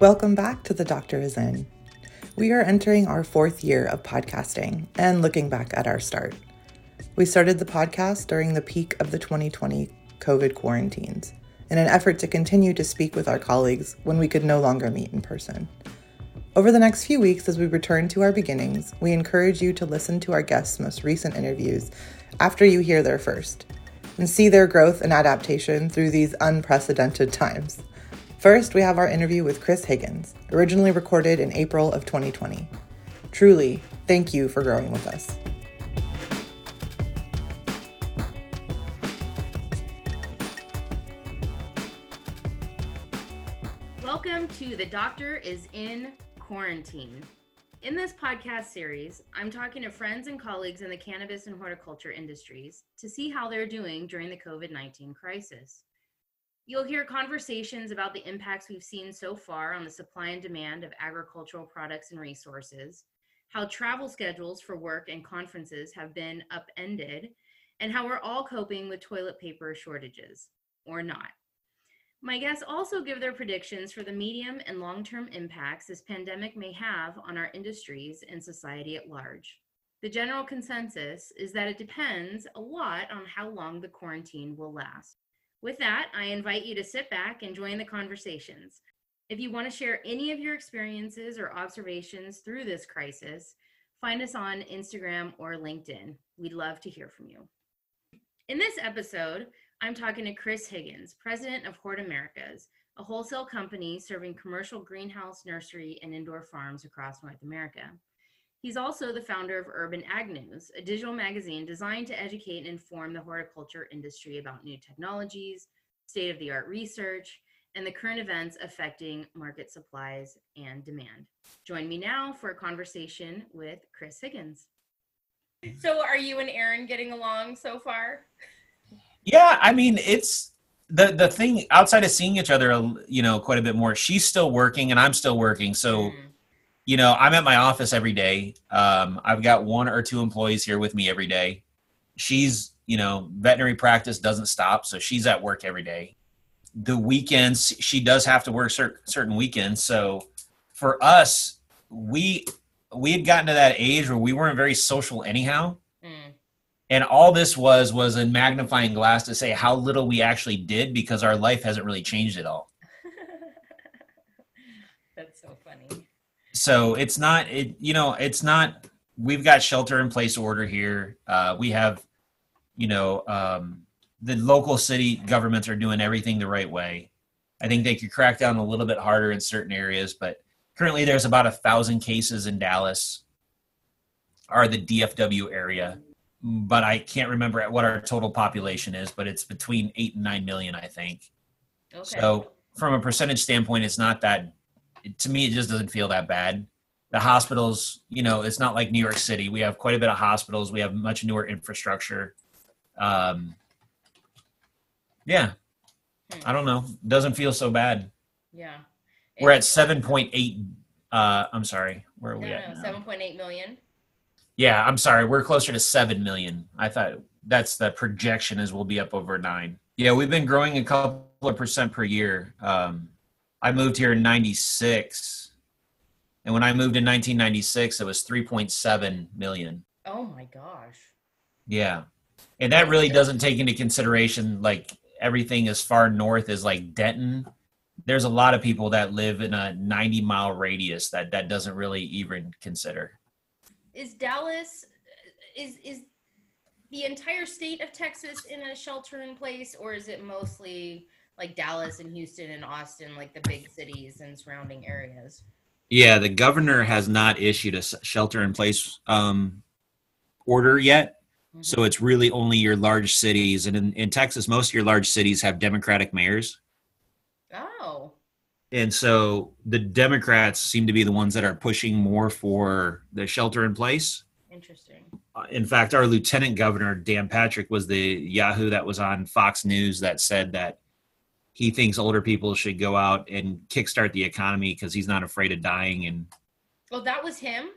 Welcome back to The Doctor Is In. We are entering our fourth year of podcasting and looking back at our start. We started the podcast during the peak of the 2020 COVID quarantines in an effort to continue to speak with our colleagues when we could no longer meet in person. Over the next few weeks, as we return to our beginnings, we encourage you to listen to our guests' most recent interviews after you hear their first and see their growth and adaptation through these unprecedented times. First, we have our interview with Chris Higgins, originally recorded in April of 2020. Truly, thank you for growing with us. Welcome to The Doctor is in Quarantine. In this podcast series, I'm talking to friends and colleagues in the cannabis and horticulture industries to see how they're doing during the COVID 19 crisis. You'll hear conversations about the impacts we've seen so far on the supply and demand of agricultural products and resources, how travel schedules for work and conferences have been upended, and how we're all coping with toilet paper shortages, or not. My guests also give their predictions for the medium and long term impacts this pandemic may have on our industries and society at large. The general consensus is that it depends a lot on how long the quarantine will last. With that, I invite you to sit back and join the conversations. If you want to share any of your experiences or observations through this crisis, find us on Instagram or LinkedIn. We'd love to hear from you. In this episode, I'm talking to Chris Higgins, president of Hort Americas, a wholesale company serving commercial greenhouse, nursery, and indoor farms across North America. He's also the founder of Urban Ag News, a digital magazine designed to educate and inform the horticulture industry about new technologies, state of the art research, and the current events affecting market supplies and demand. Join me now for a conversation with Chris Higgins. So, are you and Aaron getting along so far? Yeah, I mean, it's the the thing outside of seeing each other, you know, quite a bit more. She's still working and I'm still working, so. Mm you know, I'm at my office every day. Um, I've got one or two employees here with me every day. She's, you know, veterinary practice doesn't stop, so she's at work every day. The weekends, she does have to work cer- certain weekends. So for us, we we had gotten to that age where we weren't very social anyhow. Mm. And all this was was a magnifying glass to say how little we actually did because our life hasn't really changed at all. So it's not it you know it's not we've got shelter in place order here. Uh, we have you know um, the local city governments are doing everything the right way. I think they could crack down a little bit harder in certain areas but currently there's about a thousand cases in dallas or the dfw area. But i can't remember what our total population is but it's between 8 and 9 million i think. Okay. so from a percentage standpoint it's not that to me, it just doesn't feel that bad. The hospitals, you know, it's not like New York City. We have quite a bit of hospitals. We have much newer infrastructure. Um, yeah, I don't know. Doesn't feel so bad. Yeah. We're at 7.8. Uh, I'm sorry. Where are we no, at? No, 7.8 million. Yeah, I'm sorry. We're closer to 7 million. I thought that's the projection is we'll be up over nine. Yeah, we've been growing a couple of percent per year. Um, I moved here in 96. And when I moved in 1996, it was 3.7 million. Oh my gosh. Yeah. And that really doesn't take into consideration like everything as far north as like Denton. There's a lot of people that live in a 90 mile radius that that doesn't really even consider. Is Dallas is is the entire state of Texas in a shelter in place or is it mostly like Dallas and Houston and Austin, like the big cities and surrounding areas. Yeah, the governor has not issued a shelter in place um, order yet. Mm-hmm. So it's really only your large cities. And in, in Texas, most of your large cities have Democratic mayors. Oh. And so the Democrats seem to be the ones that are pushing more for the shelter in place. Interesting. Uh, in fact, our lieutenant governor, Dan Patrick, was the Yahoo that was on Fox News that said that he thinks older people should go out and kickstart the economy because he's not afraid of dying. And well, that was him.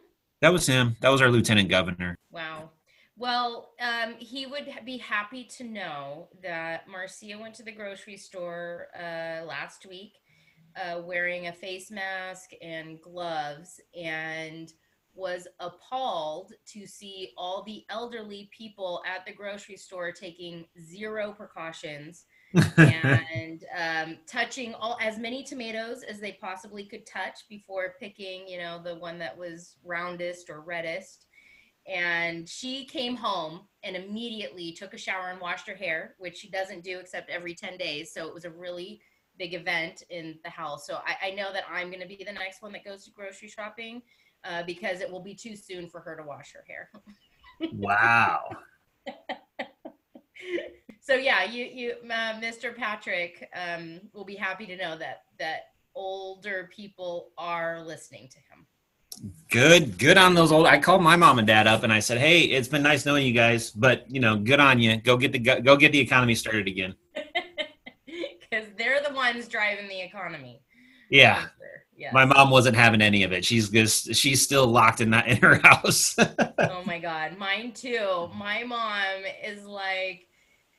That was him. That was our lieutenant governor. Wow. Well, um, he would be happy to know that Marcia went to the grocery store uh, last week uh, wearing a face mask and gloves and was appalled to see all the elderly people at the grocery store taking zero precautions and um, touching all as many tomatoes as they possibly could touch before picking, you know, the one that was roundest or reddest. And she came home and immediately took a shower and washed her hair, which she doesn't do except every 10 days. So it was a really big event in the house. So I, I know that I'm going to be the next one that goes to grocery shopping uh, because it will be too soon for her to wash her hair. wow. so yeah, you you uh, Mr. Patrick um, will be happy to know that that older people are listening to him. Good, good on those old. I called my mom and dad up and I said, "Hey, it's been nice knowing you guys, but you know, good on you. Go get the go get the economy started again." Because they're the ones driving the economy. Yeah. Yes. My mom wasn't having any of it. She's just she's still locked in that in her house. oh my god, mine too. My mom is like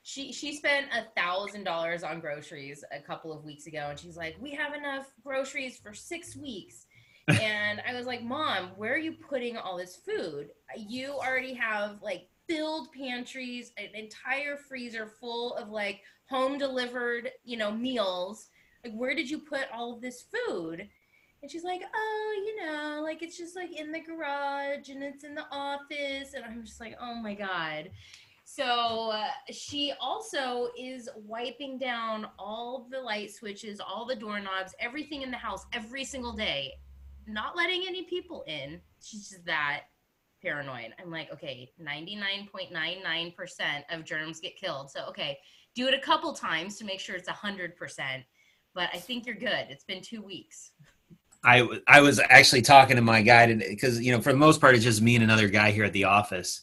she she spent a thousand dollars on groceries a couple of weeks ago and she's like we have enough groceries for six weeks. And i was like mom where are you putting all this food? You already have like filled pantries an entire freezer full of like home delivered you know meals. Like where did you put all of this food? And she's like oh you know like it's just like in the garage and it's in the office. And i'm just like oh my god so uh, she also is wiping down all the light switches, all the doorknobs, everything in the house every single day, not letting any people in. She's just that paranoid. I'm like, okay, 99.99% of germs get killed. So, okay, do it a couple times to make sure it's 100%. But I think you're good. It's been two weeks. I, I was actually talking to my guy because, you know, for the most part, it's just me and another guy here at the office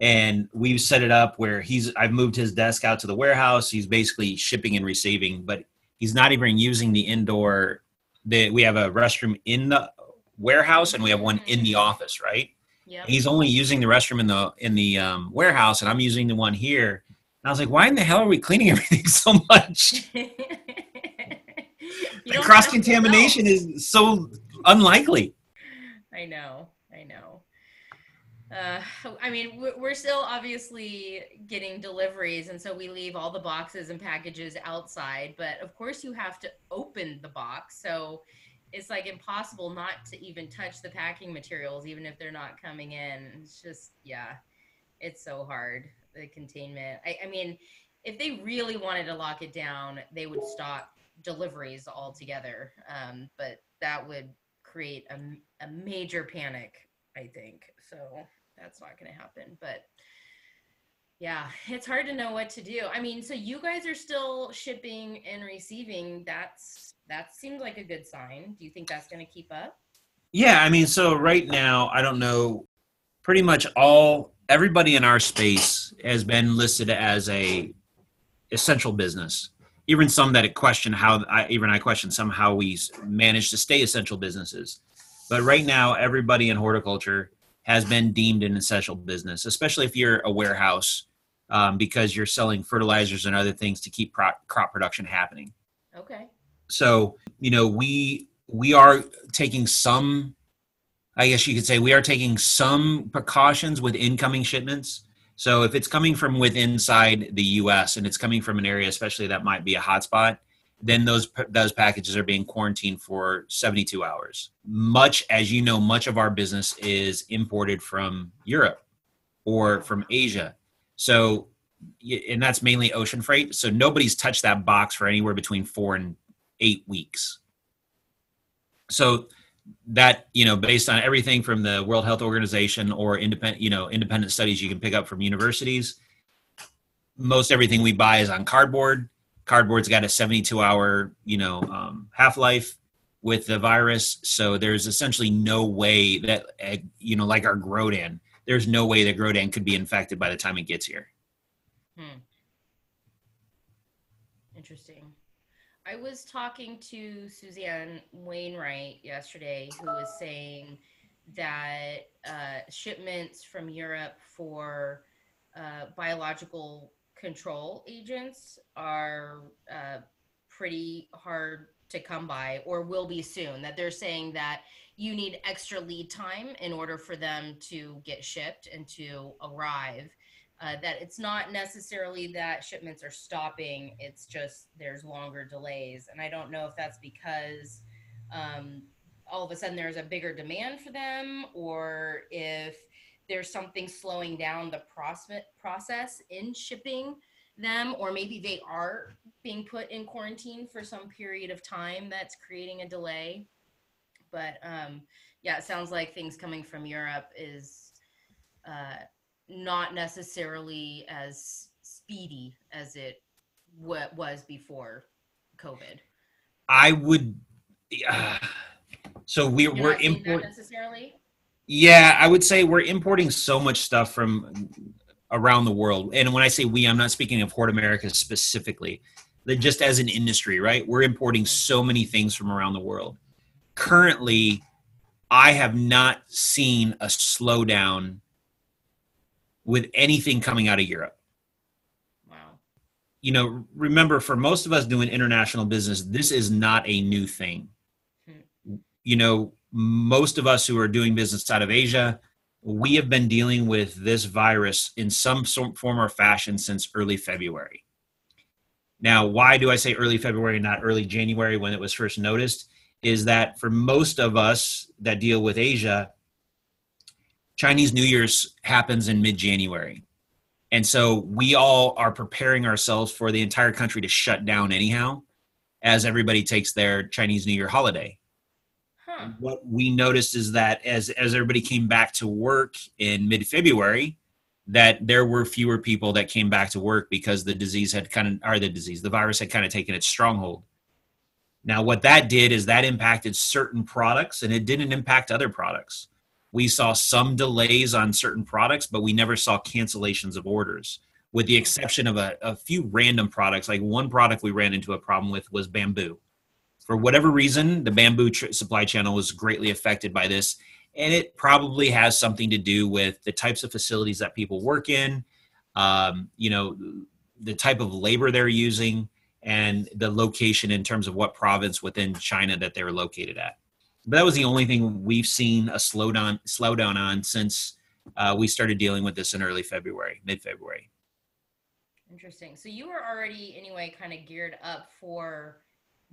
and we've set it up where he's I've moved his desk out to the warehouse. He's basically shipping and receiving, but he's not even using the indoor. The, we have a restroom in the warehouse and we have one in the office, right? Yeah. He's only using the restroom in the in the um, warehouse, and I'm using the one here. And I was like, why in the hell are we cleaning everything so much? cross contamination is so unlikely. I know uh, I mean, we're still obviously getting deliveries, and so we leave all the boxes and packages outside. But of course, you have to open the box, so it's like impossible not to even touch the packing materials, even if they're not coming in. It's just, yeah, it's so hard the containment. I, I mean, if they really wanted to lock it down, they would stop deliveries altogether. Um, but that would create a, a major panic, I think. So that's not going to happen. But yeah, it's hard to know what to do. I mean, so you guys are still shipping and receiving. That's that seems like a good sign. Do you think that's going to keep up? Yeah, I mean, so right now, I don't know. Pretty much all everybody in our space has been listed as a essential business. Even some that question how I even I question some how we manage to stay essential businesses. But right now, everybody in horticulture has been deemed an essential business, especially if you're a warehouse um, because you're selling fertilizers and other things to keep crop, crop production happening. Okay. So, you know, we we are taking some I guess you could say we are taking some precautions with incoming shipments. So if it's coming from within inside the US and it's coming from an area especially that might be a hotspot, then those those packages are being quarantined for 72 hours. Much as you know, much of our business is imported from Europe or from Asia. So, and that's mainly ocean freight. So nobody's touched that box for anywhere between four and eight weeks. So that you know, based on everything from the World Health Organization or independent, you know, independent studies you can pick up from universities, most everything we buy is on cardboard cardboard's got a 72 hour you know um, half life with the virus. So there's essentially no way that uh, you know like our grodan there's no way that grodan could be infected by the time it gets here. Hmm. interesting. I was talking to suzanne wainwright yesterday who was saying that uh, shipments from europe for uh, biological control agents are uh, pretty hard to come by or will be soon that they're saying that you need extra lead time in order for them to get shipped and to arrive. Uh, that it's not necessarily that shipments are stopping it's just there's longer delays. And i don't know if that's because um, all of a sudden there's a bigger demand for them or if there's something slowing down the process process in shipping them or maybe they are being put in quarantine for some period of time that's creating a delay but um, yeah it sounds like things coming from europe is uh, not necessarily as speedy as it w- was before COVID. I would. Uh, so we, You're we're importing. necessarily. Yeah, I would say we're importing so much stuff from around the world. And when I say we, I'm not speaking of Hort America specifically. That just as an industry, right? We're importing mm-hmm. so many things from around the world. Currently, I have not seen a slowdown with anything coming out of Europe. Wow. You know, remember for most of us doing international business, this is not a new thing. Hmm. You know, most of us who are doing business out of Asia, we have been dealing with this virus in some form or fashion since early February. Now, why do I say early February, not early January when it was first noticed? Is that for most of us that deal with Asia, Chinese New Year's happens in mid January. And so we all are preparing ourselves for the entire country to shut down anyhow as everybody takes their Chinese New Year holiday. Huh. What we noticed is that as as everybody came back to work in mid February, that there were fewer people that came back to work because the disease had kind of or the disease, the virus had kind of taken its stronghold. Now what that did is that impacted certain products and it didn't impact other products we saw some delays on certain products, but we never saw cancellations of orders, with the exception of a, a, few random products. Like one product we ran into a problem with was bamboo. For whatever reason, the bamboo tr- supply channel was greatly affected by this. And it probably has something to do with the types of facilities that people work in, um, you know, the type of labor they're using, and the location in terms of what province within China that they're located at but that was the only thing we've seen a slowdown slowdown on since uh, we started dealing with this in early February, mid February. Interesting. So you were already anyway kind of geared up for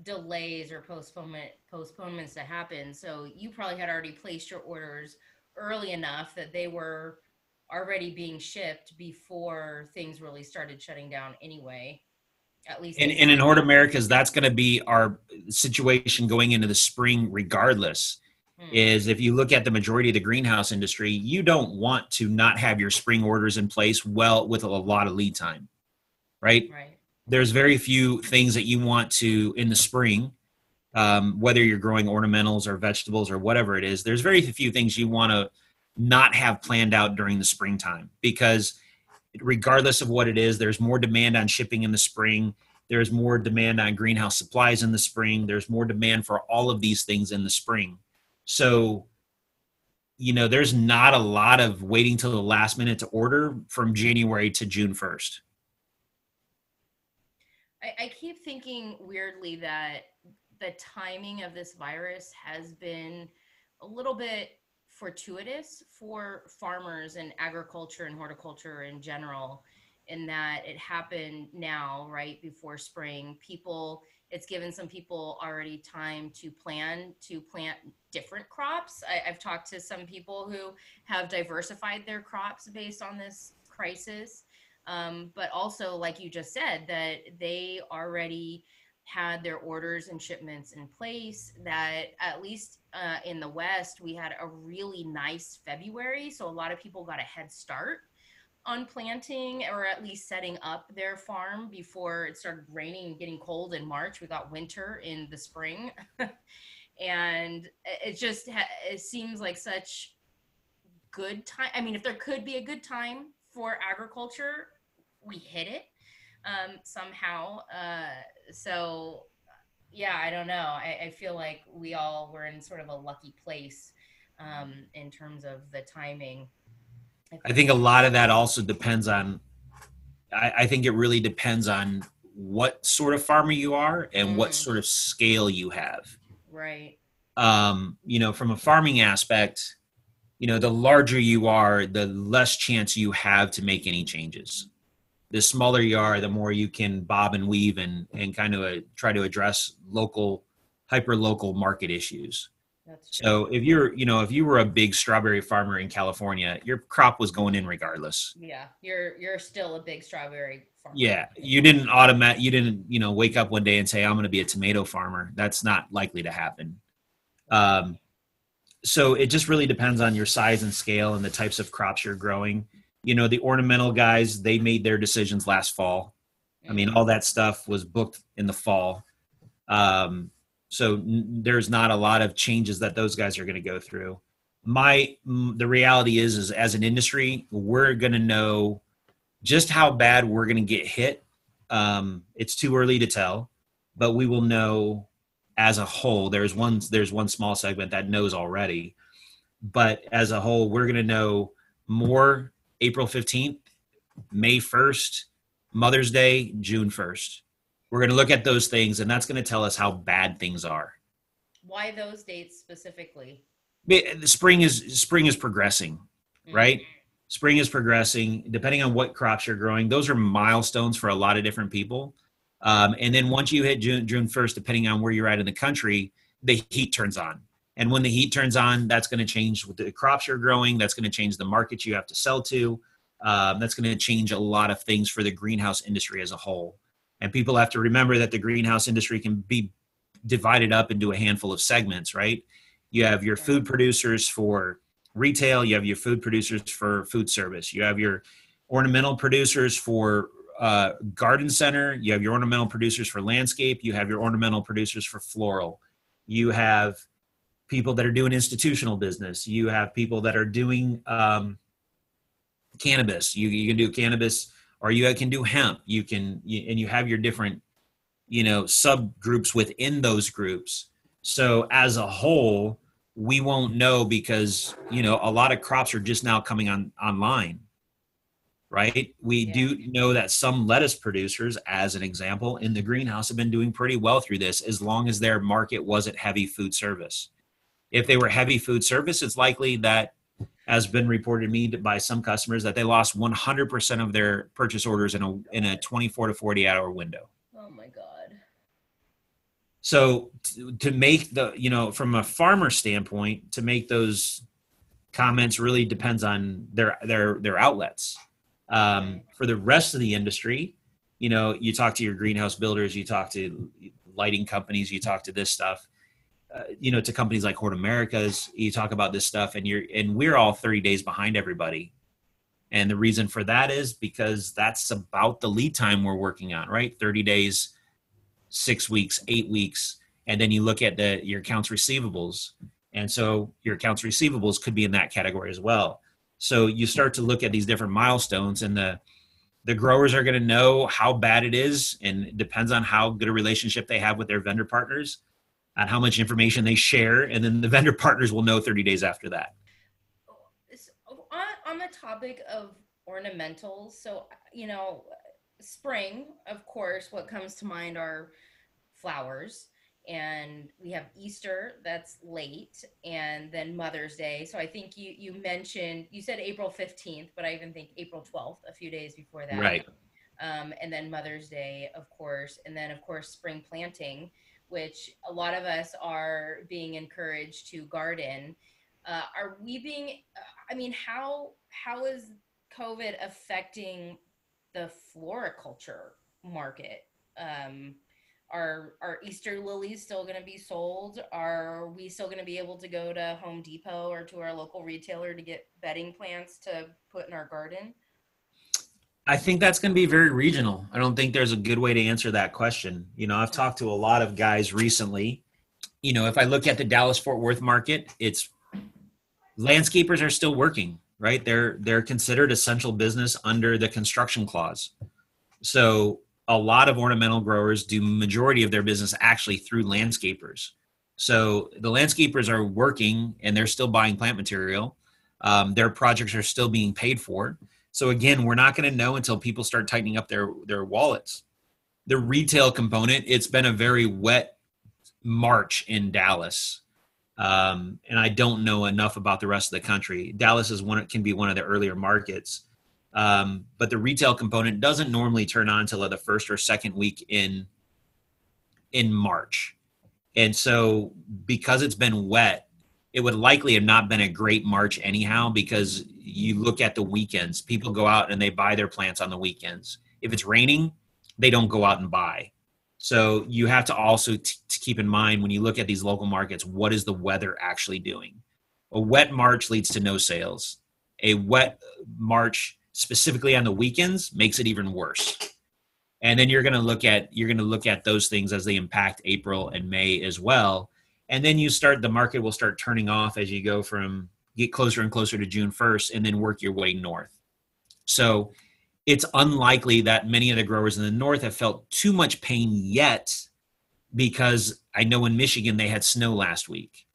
delays or postponement postponements to happen. So you probably had already placed your orders early enough that they were already being shipped before things really started shutting down anyway at least and, and in Hort Americas, that's going to be our situation going into the spring, regardless. Hmm. Is if you look at the majority of the greenhouse industry, you don't want to not have your spring orders in place well with a lot of lead time, right? Right. There's very few things that you want to in the spring, um, whether you're growing ornamentals or vegetables or whatever it is. There's very few things you want to not have planned out during the springtime because regardless of what it is there's more demand on shipping in the spring. There's more demand on greenhouse supplies in the spring. There's more demand for all of these things in the spring. So you know there's not a lot of waiting till the last minute to order from january to june 1st I, I keep thinking weirdly that the timing of this virus has been a little bit fortuitous for farmers and agriculture and horticulture in general in that it happened now right before spring. People it's given some people already time to plan to plant different crops. I, have talked to some people who have diversified their crops based on this crisis um, but also like you just said that they already had their orders and shipments in place that at least uh, in the west we had a really nice february so a lot of people got a head start on planting or at least setting up their farm before it started raining and getting cold in march. We got winter in the spring. And it just it seems like such good time i mean if there could be a good time for agriculture we hit it um, somehow. Uh, so, yeah, I don't know. I, I, feel like we all were in sort of a lucky place um, in terms of the timing. I think, I think a lot of that also depends on. I, I think it really depends on what sort of farmer you are and what Mm. sort of scale you have. Right. Um, you know, from a farming aspect, you know, the larger you are, the less chance you have to make any changes. The smaller you are, the more you can bob and weave and and kind of uh, try to address local, hyper local market issues. That's. So if you're, you know, if you were a big strawberry farmer in California, your crop was going in regardless. yeah, you're you're still a big strawberry farmer. Yeah, you didn't automat, you didn't, you know, wake up one day and say, "I'm going to be a tomato farmer." That's not likely to happen. Um, so it just really depends on your size and scale and the types of crops you're growing. You know, the ornamental guys, they made their decisions last fall. I mean, all that stuff was booked in the fall. Um, so n- there's not a lot of changes that those guys are going to go through. My m- the reality is, is as an industry, we're going to know just how bad we're going to get hit. Um, it's too early to tell, but we will know as a whole. There's one there's one small segment that knows already, but as a whole, we're going to know more April 15th, May 1st, Mother's Day, June 1st. We're going to look at those things, and that's going to tell us how bad things are. Why those dates specifically? The spring is spring is progressing, right? Spring is progressing. Depending on what crops you're growing, those are milestones for a lot of different people. Um, and then once you hit June June 1st, depending on where you're at in the country, the heat turns on. And when the heat turns on, that's going to change the crops you're growing. That's going to change the markets you have to sell to. Um, that's going to change a lot of things for the greenhouse industry as a whole. And people have to remember that the greenhouse industry can be divided up into a handful of segments, right? You have your food producers for retail, you have your food producers for food service, you have your ornamental producers for uh, garden center, you have your ornamental producers for landscape, you have your ornamental producers for floral, you have people that are doing institutional business, you have people that are doing um, cannabis. You, you can do cannabis or you can do hemp. You can, you, and you have your different, you know, subgroups within those groups. So as a whole, we won't know because you know a lot of crops are just now coming on online right we Yeah. do know that some lettuce producers as an example in the greenhouse have been doing pretty well through this as long as their market wasn't heavy food service if they were heavy food service it's likely that has been reported to me by some customers that they lost 100% of their purchase orders in a in a 24 to 40 hour window. Oh my god. so to, to make the you know from a farmer standpoint to make those comments really depends on their their their outlets. Um, for the rest of the industry you know you talk to your greenhouse builders you talk to lighting companies you talk to this stuff uh, you know to companies like hort americas you talk about this stuff and you're and we're all 30 days behind everybody. And the reason for that is because that's about the lead time we're working on right? 30 days six weeks, eight weeks, and then you look at the your accounts receivables, and so your accounts receivables could be in that category as well. So you start to look at these different milestones, and the the growers are going to know how bad it is, and it depends on how good a relationship they have with their vendor partners, and how much information they share, and then the vendor partners will know 30 days after that. on, on the topic of ornamentals so you know spring of course what comes to mind are flowers and we have easter that's late and then mother's day so i think you you mentioned you said april 15th but i even think april 12th a few days before that Right. um, and then Mother's Day, of course, and then of course spring planting, which a lot of us are being encouraged to garden. Uh, are we being? I mean, how how is COVID affecting the floriculture market? Um, are are Easter lilies still going to be sold? Are we still going to be able to go to Home Depot or to our local retailer to get bedding plants to put in our garden? I think that's going to be very regional. I don't think there's a good way to answer that question. You know, I've talked to a lot of guys recently. You know, if I look at the Dallas Fort Worth market, it's landscapers are still working, right? They're they're considered essential business under the construction clause. So, a lot of ornamental growers do majority of their business actually through landscapers. So, the landscapers are working and they're still buying plant material. Um, their projects are still being paid for. So again, we're not going to know until people start tightening up their their wallets. the retail component, it's been a very wet March in Dallas. Um, and I don't know enough about the rest of the country. Dallas is one it can be one of the earlier markets, um, but the retail component doesn't normally turn on until the first or second week in in March. And so, because it's been wet, it would likely have not been a great March anyhow. Because you look at the weekends, people go out and they buy their plants on the weekends. If it's raining, they don't go out and buy. So you have to also t- to keep in mind when you look at these local markets, what is the weather actually doing? A wet March leads to no sales. A wet March, specifically on the weekends, makes it even worse. And then you're going to look at you're going to look at those things as they impact April and May as well. And then you start the market will start turning off as you go from get closer and closer to June 1st and then work your way north. So it's unlikely that many of the growers in the north have felt too much pain yet because I know in Michigan they had snow last week.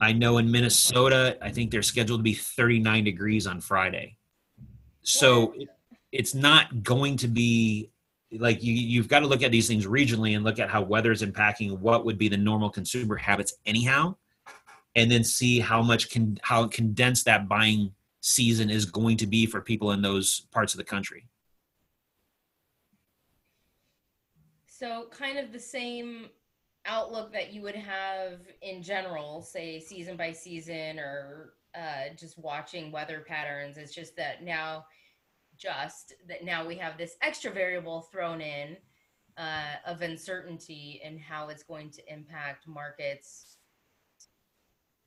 I know in Minnesota, I think they're scheduled to be 39 degrees on Friday. So it's not going to be like you you've got to look at these things regionally and look at how weather is impacting what would be the normal consumer habits anyhow and then see how much can how condensed that buying season is going to be for people in those parts of the country So, kind of the same outlook that you would have in general, say season by season, or uh, just watching weather patterns. It's just that now, just that now we have this extra variable thrown in uh, of uncertainty and how it's going to impact markets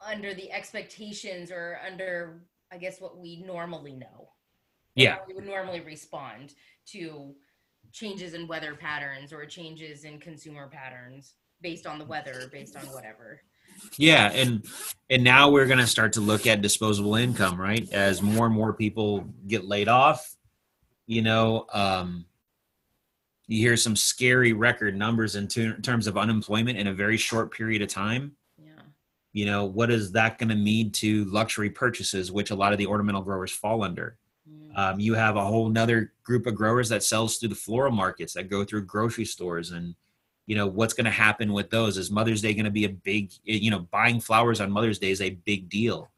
under the expectations or under, I guess, what we normally know. Yeah. we would normally respond to changes in weather patterns or changes in consumer patterns based on the weather, based on whatever. Yeah, and and now we're going to start to look at disposable income, right? As more and more people get laid off, you know, um, you hear some scary record numbers in ter- terms of unemployment in a very short period of time. Yeah. You know, what is that going to mean to luxury purchases, which a lot of the ornamental growers fall under? Mm. Um, you have a whole nother group of growers that sells through the floral markets that go through grocery stores and you know what's going to happen with those is mother's day going to be a big you know buying flowers on mother's day is a big deal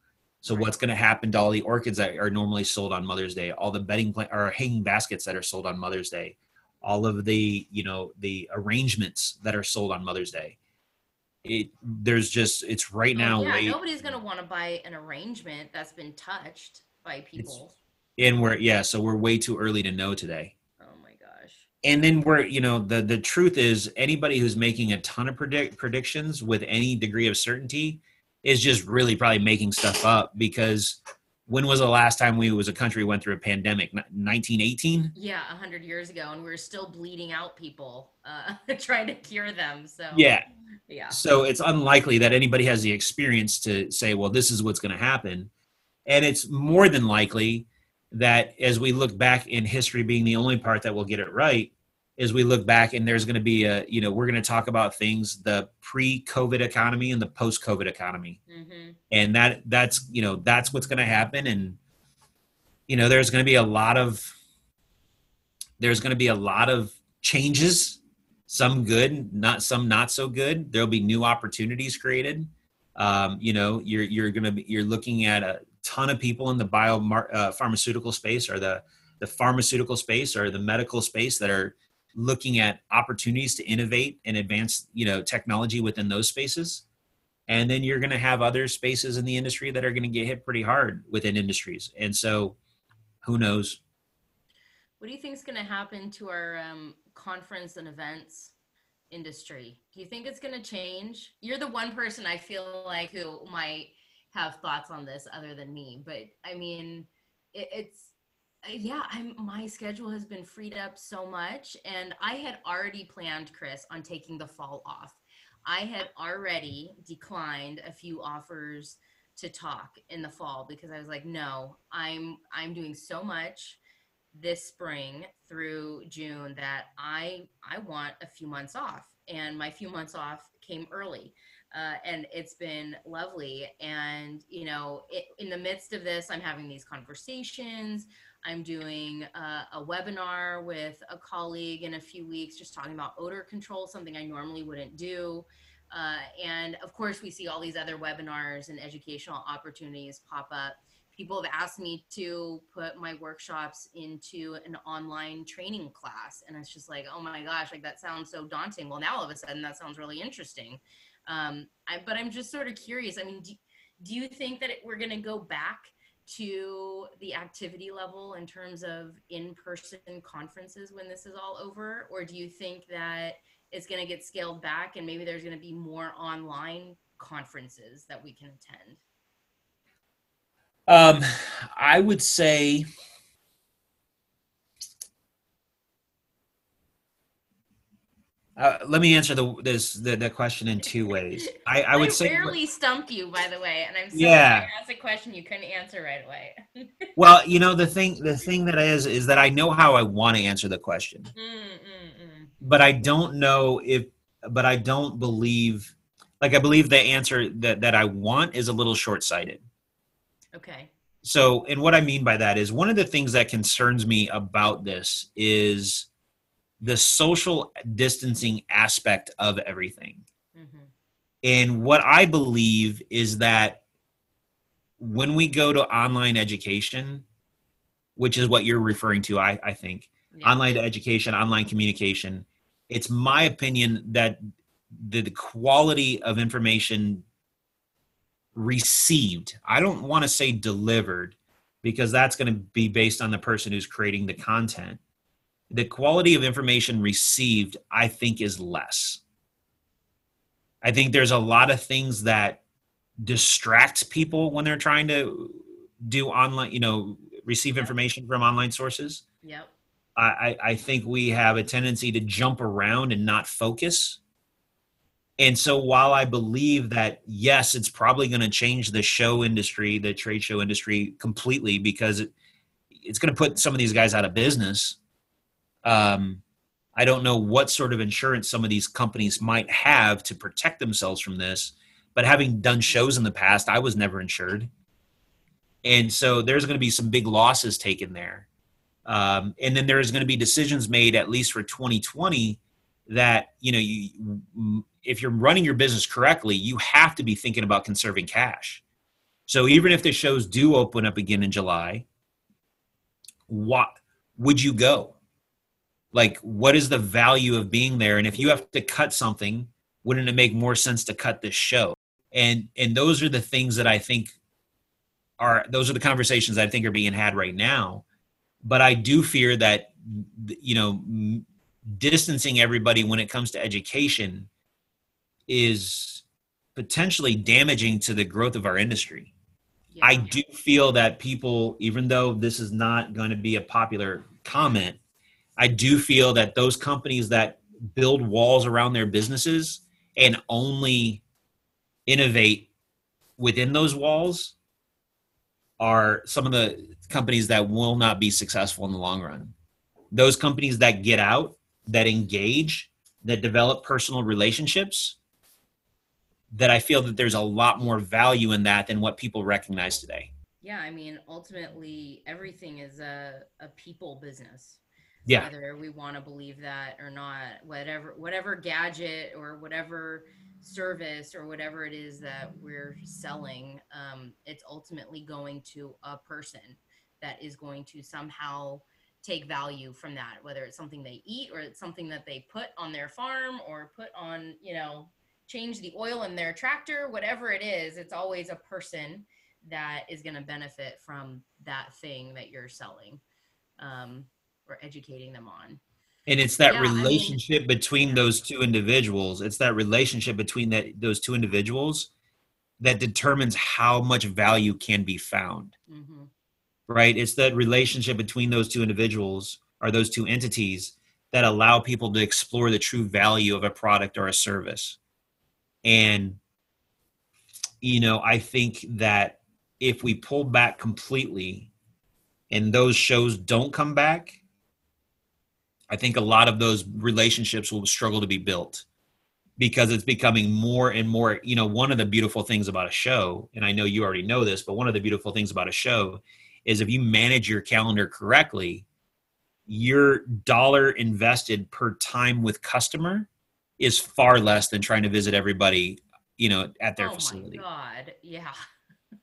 so what's going to happen to all the orchids that are normally sold on mother's day all the bedding plant or hanging baskets that are sold on mother's day all of the you know the arrangements that are sold on mother's day it there's just it's right oh, now Oh, yeah, way nobody's gonna want to buy an arrangement that's been touched by people. and we're yeah so we're way too early to know today Oh my gosh. and then we're you know the the truth is anybody who's making a ton of predict predictions with any degree of certainty is just really probably making stuff up because when was the last time we as a country went through a pandemic? 1918 Yeah, a hundred years ago, and we are still bleeding out people, uh, trying to cure them. So. Yeah. Yeah, so it's unlikely that anybody has the experience to say well this is what's going to happen. And it's more than likely that as we look back in history being the only part that will get it right as we look back and there's going to be a you know we're going to talk about things the pre-covid economy and the post-covid economy. Hmm and that that's you know that's what's going to happen and you know there's going to be a lot of there's going to be a lot of changes some good not some not so good. There'll be new opportunities created. Um, you know you're you're going to be you're looking at a ton of people in the bio uh, pharmaceutical space or the the pharmaceutical space or the medical space that are looking at opportunities to innovate and advance you know technology within those spaces and then you're going to have other spaces in the industry that are going to get hit pretty hard within industries and so who knows What do you think is going to happen to our um, conference and events industry? Do you think it's going to change? You're the one person I feel like who might have thoughts on this other than me, but I mean, it, it's yeah. I'm my schedule has been freed up so much, and I had already planned, Chris, on taking the fall off. I had already declined a few offers to talk in the fall because I was like, no, I'm I'm doing so much this spring through June that I I want a few months off, and my few months off came early, uh, and it's been lovely. And you know, it, in the midst of this, I'm having these conversations. I'm doing a, a, webinar with a colleague in a few weeks, just talking about odor control, something I normally wouldn't do. Uh, and of course, we see all these other webinars and educational opportunities pop up. People have asked me to put my workshops into an online training class. And it's just like, oh my gosh, like that sounds so daunting. Well, now all of a sudden that sounds really interesting. Um, I, but I'm just sort of curious. I mean, do, do you think that it, we're going to go back to the activity level in terms of in-person conferences when this is all over? Or do you think that it's going to get scaled back and maybe there's going to be more online conferences that we can attend? Um, i would say Uh, let me answer the this the, the question in two ways. I, I would I say rarely stump you, by the way, and I'm sorry yeah. Asked a question you couldn't answer right away. well, you know the thing the thing that is is that I know how I want to answer the question, mm, mm, mm. but I don't know if but I don't believe like I believe the answer that that I want is a little short sighted. Okay. So, and what I mean by that is one of the things that concerns me about this is the social distancing aspect of everything. Mm-hmm. And what I believe is that when we go to online education, which is what you're referring to, I, I think, yeah. online education, online communication, it's my opinion that the, the quality of information received, I don't want to say delivered, because that's going to be based on the person who's creating the content the quality of information received, I think, is less. I think there's a lot of things that distract people when they're trying to do online, you know, receive information from online sources. Yep. I, I think we have a tendency to jump around and not focus. And so while I believe that, yes, it's probably going to change the show industry, the trade show industry completely because it, it's going to put some of these guys out of business um, I don't know what sort of insurance some of these companies might have to protect themselves from this, but having done shows in the past, I was never insured. And so there's going to be some big losses taken there. Um, and then there's going to be decisions made, at least for 2020, that, you know, you, if you're running your business correctly, you have to be thinking about conserving cash. So even if the shows do open up again in July, what would you go? Like what is the value of being there? And if you have to cut something wouldn't it make more sense to cut this show? And and those are the things that i think are those are the conversations i think are being had right now. But i do fear that you know distancing everybody when it comes to education is potentially damaging to the growth of our industry. Yeah. i do feel that people even though this is not going to be a popular comment I do feel that those companies that build walls around their businesses and only innovate within those walls are some of the companies that will not be successful in the long run. Those companies that get out, that engage, that develop personal relationships, that I feel that there's a lot more value in that than what people recognize today. Yeah, I mean, ultimately, everything is a, a people business yeah. whether we want to believe that or not whatever whatever gadget or whatever service or whatever it is that we're selling um, it's ultimately going to a person that is going to somehow take value from that whether it's something they eat or it's something that they put on their farm or put on you know change the oil in their tractor whatever it is it's always a person that is going to benefit from that thing that you're selling. Um, or educating them on. And it's that yeah, relationship I mean, between those two individuals it's that relationship between that those two individuals that determines how much value can be found. Mm-hmm. right? It's that relationship between those two individuals or those two entities that allow people to explore the true value of a product or a service. And you know i think that if we pull back completely and those shows don't come back I think a lot of those relationships will struggle to be built because it's becoming more and more. You know, one of the beautiful things about a show, and I know you already know this, but one of the beautiful things about a show is if you manage your calendar correctly, your dollar invested per time with customer is far less than trying to visit everybody, you know, at their oh facility. my god, yeah.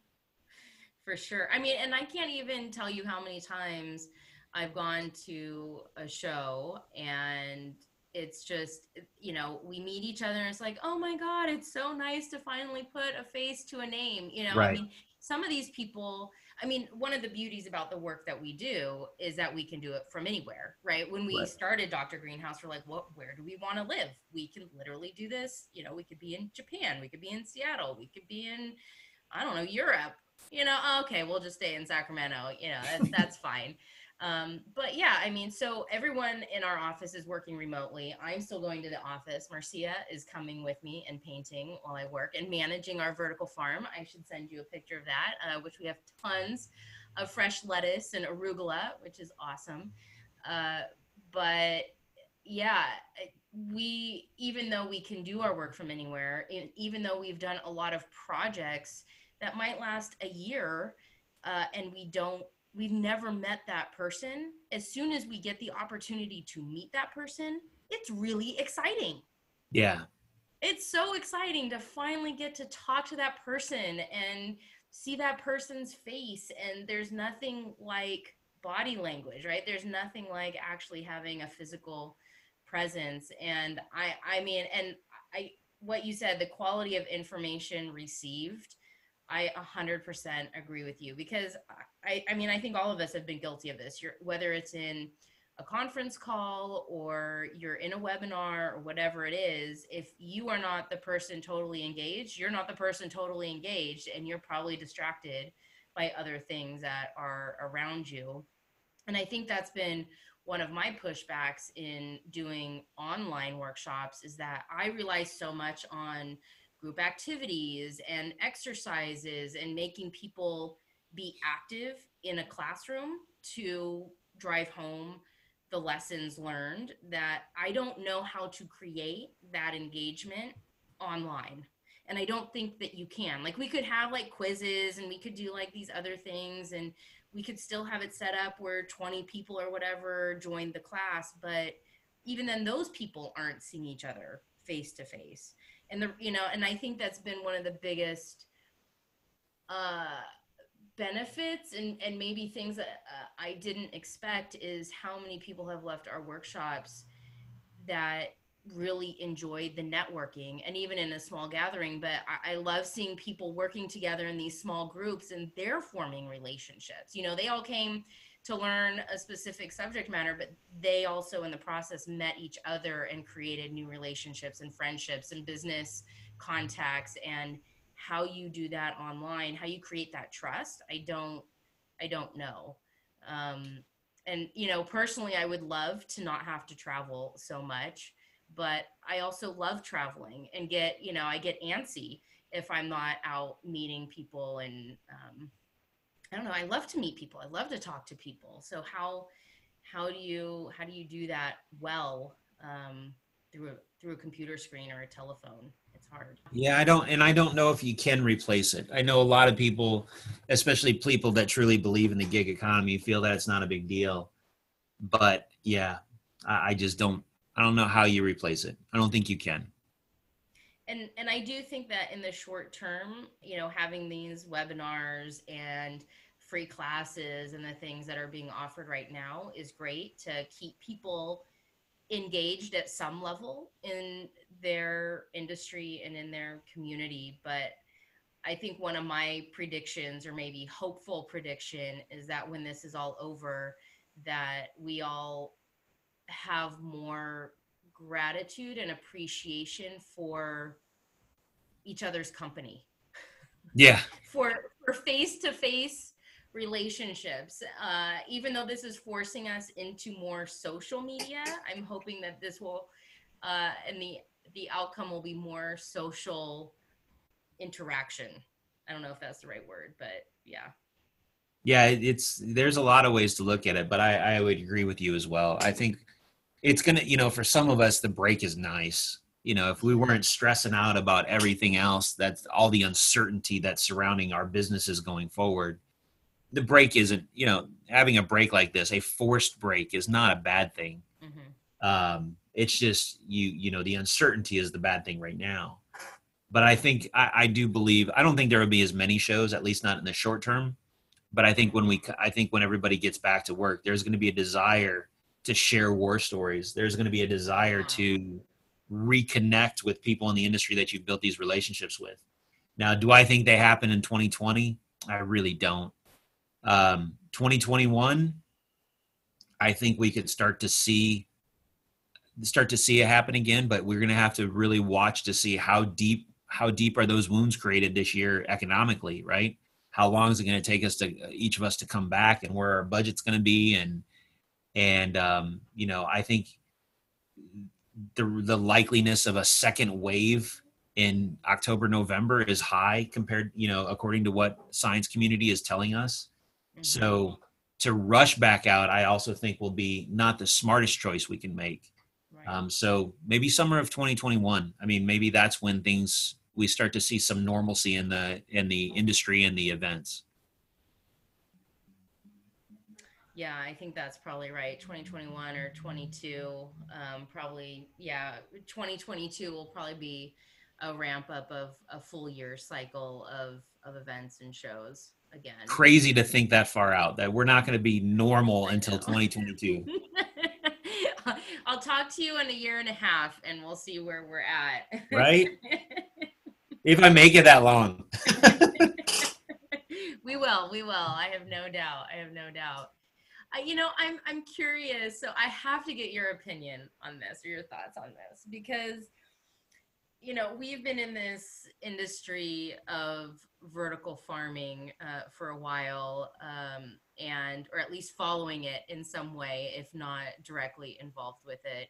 For sure. I mean, and I can't even tell you how many times I've gone to a show and it's just you know we meet each other and it's like oh my god it's so nice to finally put a face to a name you know Right. i mean some of these people i mean one of the beauties about the work that we do is that we can do it from anywhere right when we Right. started dr greenhouse we're like what where do we want to live we can literally do this you know we could be in japan we could be in seattle we could be in i don't know europe you know oh, okay we'll just stay in sacramento you know that's, that's fine um, but yeah, I mean, so everyone in our office is working remotely. I'm still going to the office. Marcia is coming with me and painting while I work and managing our vertical farm. I should send you a picture of that, uh, which we have tons of fresh lettuce and arugula, which is awesome. Uh, but yeah, we, even though we can do our work from anywhere, even though we've done a lot of projects that might last a year, uh, and we don't we've never met that person as soon as we get the opportunity to meet that person it's really exciting. Yeah. it's so exciting to finally get to talk to that person and see that person's face and there's nothing like body language right? There's nothing like actually having a physical presence. And i i mean and i what you said the quality of information received I 100% agree with you because I, I mean, I think all of us have been guilty of this. You're, whether it's in a conference call or you're in a webinar or whatever it is, if you are not the person totally engaged, you're not the person totally engaged, and you're probably distracted by other things that are around you. And I think that's been one of my pushbacks in doing online workshops is that I rely so much on group activities and exercises and making people be active in a classroom to drive home the lessons learned that I don't know how to create that engagement online. And I don't think that you can. Like we could have like quizzes and we could do like these other things and we could still have it set up where 20 people or whatever joined the class, but even then those people aren't seeing each other face to face and the you know and i think that's been one of the biggest uh benefits and and maybe things that uh, i didn't expect is how many people have left our workshops that really enjoyed the networking and even in a small gathering but I, I love seeing people working together in these small groups and they're forming relationships. You know they all came to learn a specific subject matter, but they also in the process met each other and created new relationships and friendships and business contacts and how you do that online, how you create that trust. I don't, I don't know. Um, and you know, personally, I would love to not have to travel so much, but I also love traveling and get, you know, I get antsy if I'm not out meeting people and, um, I don't know. I love to meet people. I love to talk to people. So how how do you how do you do that well um, through through a computer screen or a telephone? It's hard. Yeah, I don't, and I don't know if you can replace it. I know a lot of people, especially people that truly believe in the gig economy, feel that it's not a big deal. But yeah, I, I just don't. I don't know how you replace it. I don't think you can. And and I do think that in the short term, you know, having these webinars and free classes and the things that are being offered right now is great to keep people engaged at some level in their industry and in their community but i think one of my predictions or maybe hopeful prediction is that when this is all over that we all have more gratitude and appreciation for each other's company. Yeah, for for face to face relationships uh, even though this is forcing us into more social media i'm hoping that this will uh, and the the outcome will be more social interaction i don't know if that's the right word but yeah yeah. It's there's a lot of ways to look at it, but I, I would agree with you as well. I think it's gonna, you know, for some of us, the break is nice. You know, if we weren't stressing out about everything else, that's all the uncertainty that's surrounding our businesses going forward. The break isn't you know having a break like this a forced break is not a bad thing. Mm-hmm. um, it's just you you know the uncertainty is the bad thing right now. But i think I, I do believe i don't think there will be as many shows at least not in the short term. But i think when we i think when everybody gets back to work there's going to be a desire to share war stories. There's going to be a desire to reconnect with people in the industry that you've built these relationships with. Now do i think they happen in 2020 i really don't um, 2021, I think we could start to see start to see it happen again, but we're going to have to really watch to see how deep how deep are those wounds created this year economically, right? How long is it going to take us to each of us to come back, and where our budget's going to be, and and um, you know, I think the the likeliness of a second wave in October November is high compared, you know, according to what science community is telling us. So to rush back out, I also think will be not the smartest choice we can make. Right. Um, so maybe summer of 2021. I mean, maybe that's when things we start to see some normalcy in the in the industry and the events. Yeah, I think that's probably right. 2021 or 22, um, probably. Yeah, 2022 will probably be a ramp up of a full year cycle of of events and shows again. Crazy to think that far out that we're not going to be normal until 2022. I'll talk to you in a year and a half and we'll see where we're at. right? if I make it that long. we will. We will. I have no doubt. I have no doubt. I, you know, I'm I'm curious. So I have to get your opinion on this or your thoughts on this because you know, we've been in this industry of vertical farming uh, for a while, um, and or at least following it in some way, if not directly involved with it.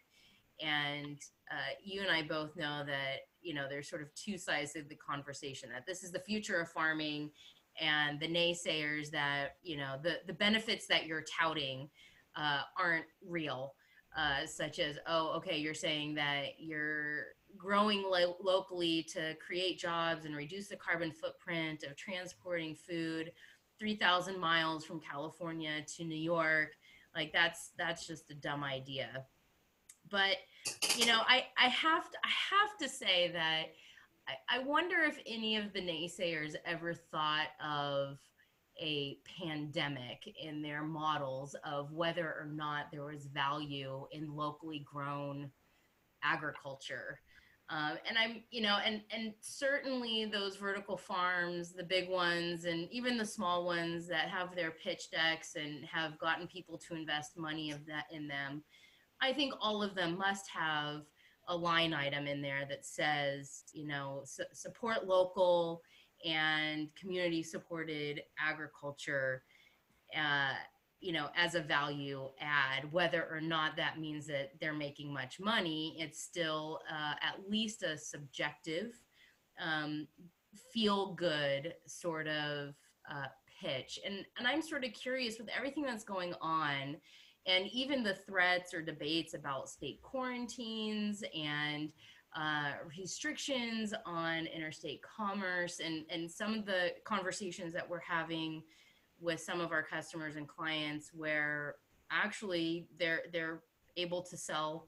And uh, you and I both know that you know there's sort of two sides of the conversation. That this is the future of farming, and the naysayers that you know the the benefits that you're touting uh, aren't real. Uh, such as, oh, okay, you're saying that you're growing lo- locally to create jobs and reduce the carbon footprint of transporting food 3000 miles from california to new york like that's that's just a dumb idea. But you know i i have to i have to say that I, I wonder if any of the naysayers ever thought of a pandemic in their models of whether or not there was value in locally grown agriculture um, and I'm, you know, and and certainly those vertical farms, the big ones, and even the small ones that have their pitch decks and have gotten people to invest money of that in them. I think all of them must have a line item in there that says, you know, su- support local and community supported agriculture. Uh, you know as a value add whether or not that means that they're making much money it's still uh, at least a subjective um, feel good sort of uh, pitch and and i'm sort of curious with everything that's going on and even the threats or debates about state quarantines and uh, restrictions on interstate commerce and and some of the conversations that we're having with some of our customers and clients where actually they're they're able to sell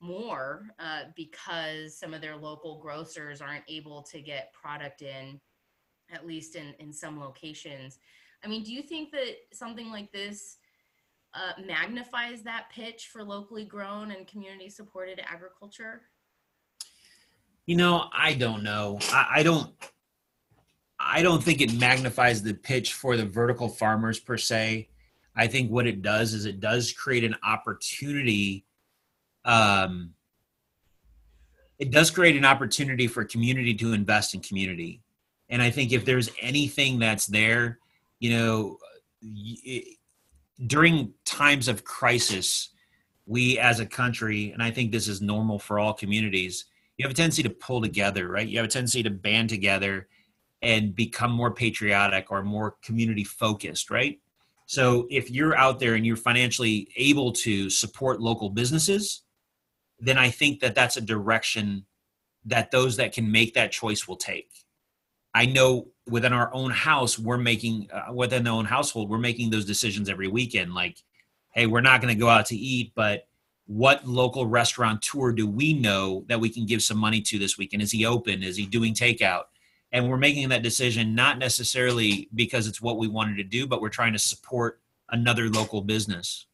more uh, because some of their local grocers aren't able to get product in at least in in some locations. I mean do you think that something like this uh, magnifies that pitch for locally grown and community supported agriculture you know i don't know I, I don't I don't think it magnifies the pitch for the vertical farmers per se. I think what it does is it does create an opportunity. Um, it does create an opportunity for community to invest in community. And I think if there's anything that's there, you know, it, during times of crisis, we as a country, and I think this is normal for all communities, you have a tendency to pull together, right? You have a tendency to band together and become more patriotic or more community focused, right? So if you're out there and you're financially able to support local businesses, then I think that that's a direction that those that can make that choice will take. I know within our own house, we're making uh, within our own household, we're making those decisions every weekend. Like, hey, we're not going to go out to eat, but what local restaurateur do we know that we can give some money to this weekend? Is he open? Is he doing takeout? And we're making that decision not necessarily because it's what we wanted to do, but we're trying to support another local business.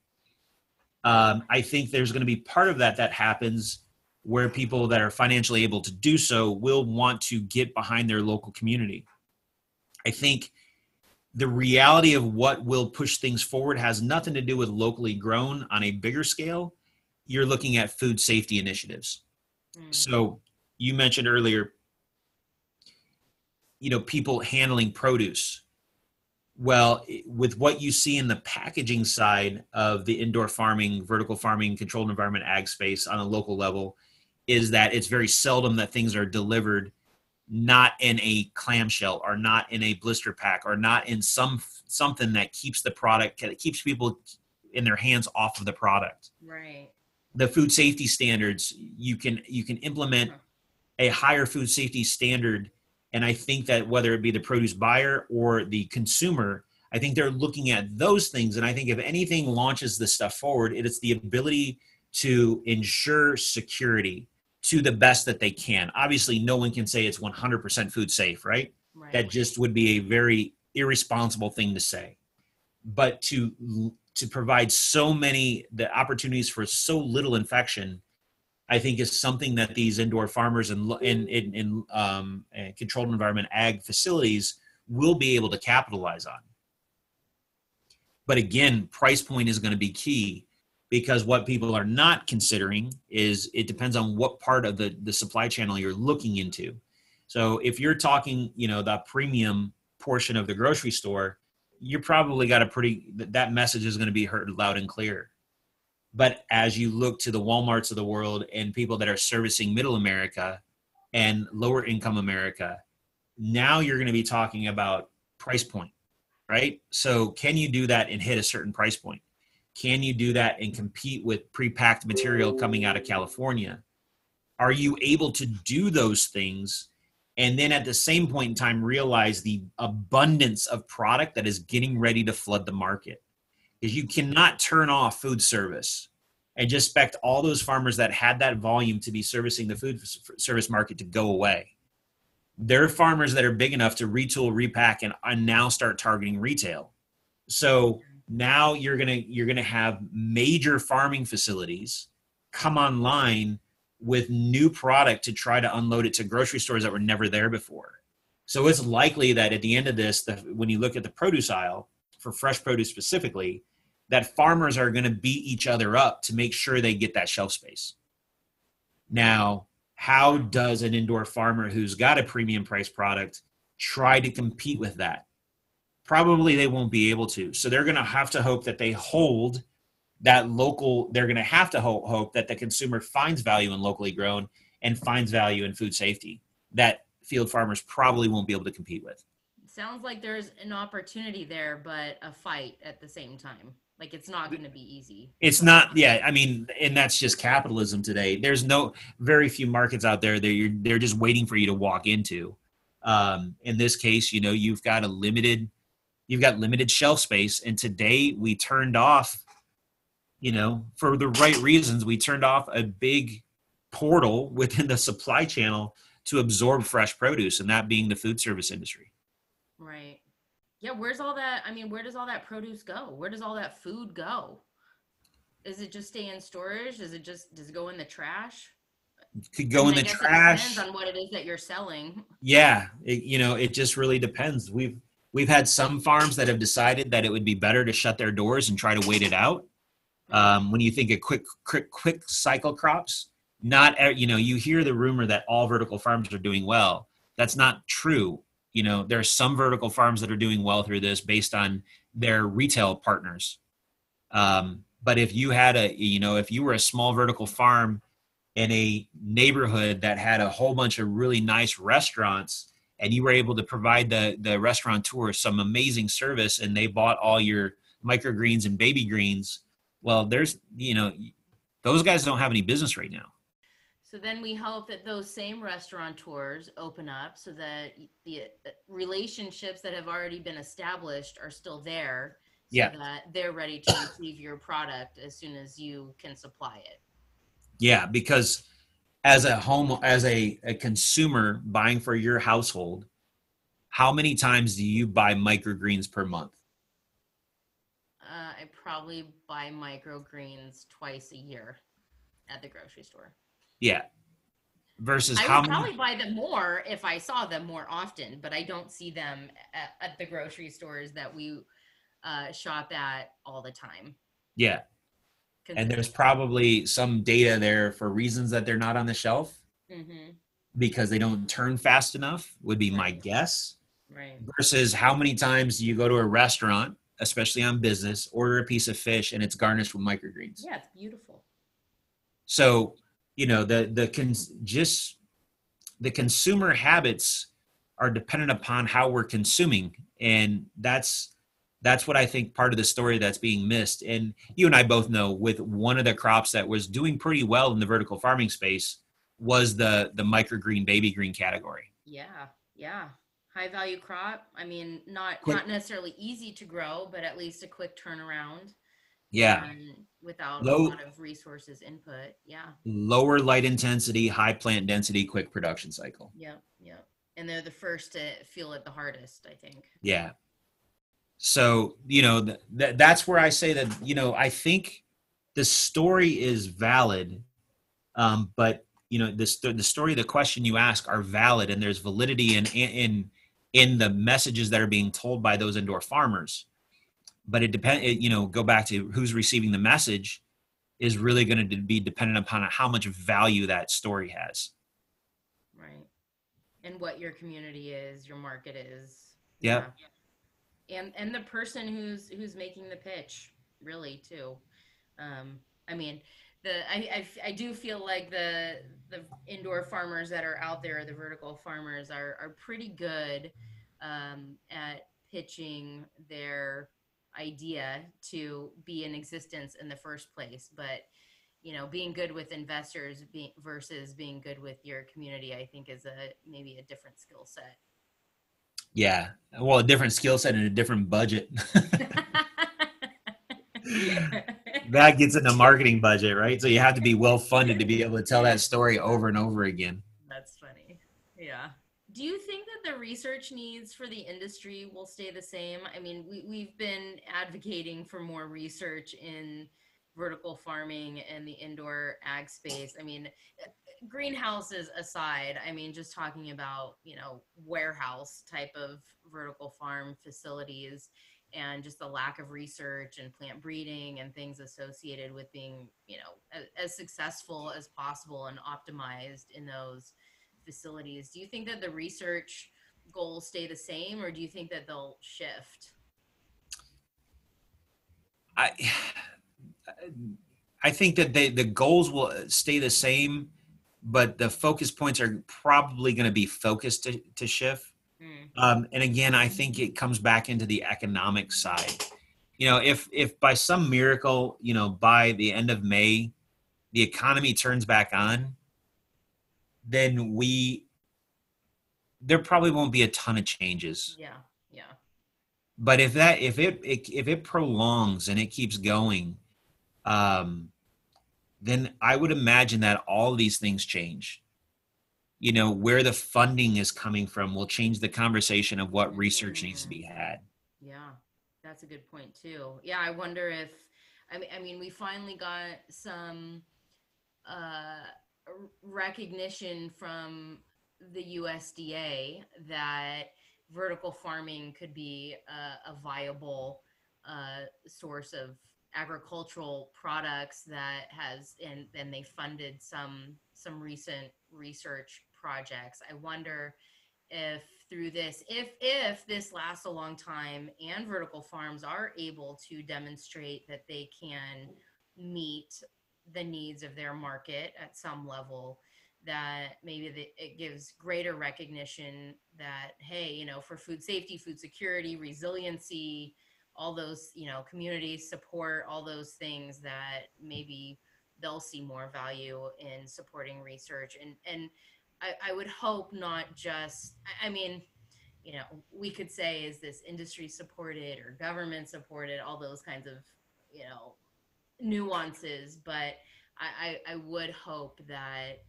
Um, I think there's going to be part of that that happens where people that are financially able to do so will want to get behind their local community. I think the reality of what will push things forward has nothing to do with locally grown on a bigger scale. You're looking at food safety initiatives. Mm. So you mentioned earlier, you know, people handling produce. Well, with what you see in the packaging side of the indoor farming, vertical farming, controlled environment ag space on a local level, is that it's very seldom that things are delivered not in a clamshell or not in a blister pack or not in some something that keeps the product that keeps people in their hands off of the product right the food safety standards you can you can implement a higher food safety standard and i think that whether it be the produce buyer or the consumer i think they're looking at those things and i think if anything launches this stuff forward it is the ability to ensure security to the best that they can. Obviously, no one can say it's 100% food safe, right? right? That just would be a very irresponsible thing to say. But to to provide so many the opportunities for so little infection, I think is something that these indoor farmers and in, in, in um, controlled environment ag facilities will be able to capitalize on. But again, price point is going to be key because what people are not considering is it depends on what part of the, the supply channel you're looking into. So if you're talking, you know, the premium portion of the grocery store, you're probably got a pretty that message is going to be heard loud and clear. But as you look to the Walmarts of the world and people that are servicing middle America and lower income America, now you're going to be talking about price point, right? So can you do that and hit a certain price point? Can you do that and compete with pre-packed material coming out of California? Are you able to do those things and then at the same point in time realize the abundance of product that is getting ready to flood the market? Because you cannot turn off food service and just expect all those farmers that had that volume to be servicing the food service market to go away. There are farmers that are big enough to retool, repack, and, and now start targeting retail. So now you're gonna you're gonna have major farming facilities come online with new product to try to unload it to grocery stores that were never there before. So it's likely that at the end of this, the, when you look at the produce aisle for fresh produce specifically, that farmers are going to beat each other up to make sure they get that shelf space. Now, how does an indoor farmer who's got a premium price product try to compete with that? probably they won't be able to. So they're going to have to hope that they hold that local, they're going to have to hope, hope that the consumer finds value in locally grown and finds value in food safety that field farmers probably won't be able to compete with. Sounds like there's an opportunity there, but a fight at the same time. Like it's not going to be easy. It's not, yeah. I mean, and that's just capitalism today. There's no very few markets out there that you're they're just waiting for you to walk into. Um, in this case, you know, you've got a limited you've got limited shelf space and today we turned off you know for the right reasons we turned off a big portal within the supply channel to absorb fresh produce and that being the food service industry. Right. Yeah where's all that i mean where does all that produce go? Where does all that food go? Is it just stay in storage? Is it just does it go in the trash? Could go in the trash depends on what it is that you're selling. Yeah it, you know it just really depends. We've We've had some farms that have decided that it would be better to shut their doors and try to wait it out. Um, when you think of quick, quick, quick cycle crops, not you know you hear the rumor that all vertical farms are doing well. That's not true. You know there are some vertical farms that are doing well through this based on their retail partners. Um, but if you had a you know if you were a small vertical farm in a neighborhood that had a whole bunch of really nice restaurants and you were able to provide the the restaurateur some amazing service and they bought all your microgreens and baby greens well there's you know those guys don't have any business right now So then we hope that those same restaurateurs open up so that the uh, relationships that have already been established are still there. So Yeah. that they're ready to receive your product as soon as you can supply it. Yeah, because as a home as a, a consumer buying for your household, how many times do you buy microgreens per month? I probably buy microgreens twice a year at the grocery store. Yeah. Versus how I how would many probably buy them more if I saw them more often, but I don't see them at, at the grocery stores that we uh, shop at all the time. Yeah. And there's probably some data there for reasons that they're not on the shelf mm-hmm. because they don't turn fast enough, would be my guess. right. Versus how many times do you go to a restaurant, especially on business, order a piece of fish and it's garnished with microgreens? Yeah, it's beautiful. So, you know, the the cons- just the consumer habits are dependent upon how we're consuming, and that's that's what I think part of the story that's being missed. And you and I both know with one of the crops that was doing pretty well in the vertical farming space was the the microgreen baby green category. Yeah, yeah. High value crop. I mean, not Quick- not necessarily easy to grow, but at least a quick turnaround. Yeah, and without Low- a lot of resources input. Yeah. lower light intensity, high plant density, quick production cycle. Yep. Yep. And they're the first to feel it the hardest, I think. Yeah. So, you know, th- th- that's where I say that, you know, I think the story is valid, um, but, you know, the, the story, the question you ask are valid and there's validity in, in, in the messages that are being told by those indoor farmers. But it depends, you know, go back to who's receiving the message is really going to be dependent upon how much value that story has. Right. And what your community is, your market is. Yep. Yeah. And and the person who's who's making the pitch, really too. Um, I mean, the I, I I do feel like the the indoor farmers that are out there, the vertical farmers, are are pretty good um, at pitching their idea to be in existence in the first place. But you know, being good with investors being, versus being good with your community, I think is a maybe a different skill set. Yeah. Well, a different skill set and a different budget. that gets in the marketing budget, right? So you have to be well funded to be able to tell that story over and over again. That's funny. Yeah. Do you think that the research needs for the industry will stay the same? I mean, we, we've been advocating for more research in vertical farming and the indoor ag space. I mean, greenhouses aside, I mean, just talking about, you know, warehouse type of vertical farm facilities and just the lack of research and plant breeding and things associated with being, you know, as, as successful as possible and optimized in those facilities. Do you think that the research goals stay the same or do you think that they'll shift? I I think that they the goals will stay the same, but the focus points are probably going to be focused to, to shift. Mm, Um, and again, I think it comes back into the economic side. You know, if if by some miracle, you know, by the end of May, the economy turns back on, then we there probably won't be a ton of changes. yeah, yeah. But if that if it, it if it prolongs and it keeps going, um, then I would imagine that all these things change. You know, where the funding is coming from will change the conversation of what research needs to be had. Yeah, that's a good point too. Yeah, I wonder if I mean I mean we finally got some uh recognition from the USDA that vertical farming could be a, a viable uh, source of agricultural products that has and and they funded some some recent research projects. I wonder if through this if if this lasts a long time and vertical farms are able to demonstrate that they can meet the needs of their market at some level that maybe the, it gives greater recognition that hey you know for food safety food security resiliency all those you know community support all those things that maybe they'll see more value in supporting research and and I, I would hope not just I mean you know we could say is this industry supported or government supported? All those kinds of you know nuances but I, I, I would hope that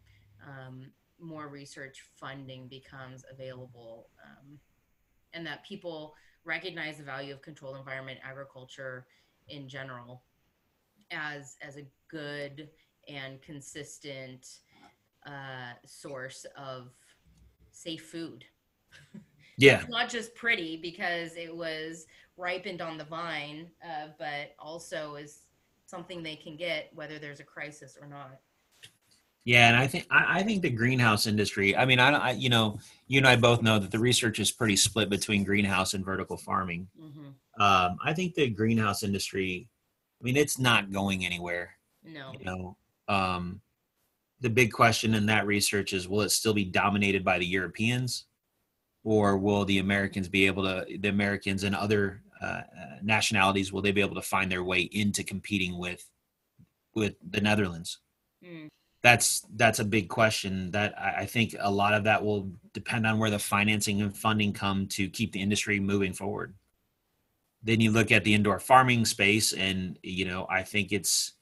um, more research funding becomes available um, and that people recognize the value of controlled environment agriculture in general as as a good and consistent uh, source of safe food. Yeah. It's not just pretty because it was ripened on the vine, uh, but also is something they can get whether there's a crisis or not. Yeah, and I think I, I think the greenhouse industry. I mean, I, don't I you know you and I both know that the research is pretty split between greenhouse and vertical farming. Mm-hmm. Um, I think the greenhouse industry. I mean, it's not going anywhere. No. You know, um, the big question in that research is: Will it still be dominated by the Europeans, or will the Americans be able to? The Americans and other uh, uh, nationalities will they be able to find their way into competing with with the Netherlands? Mm. that's that's a big question that I, I think a lot of that will depend on where the financing and funding come to keep the industry moving forward then you look at the indoor farming space and you know i think it's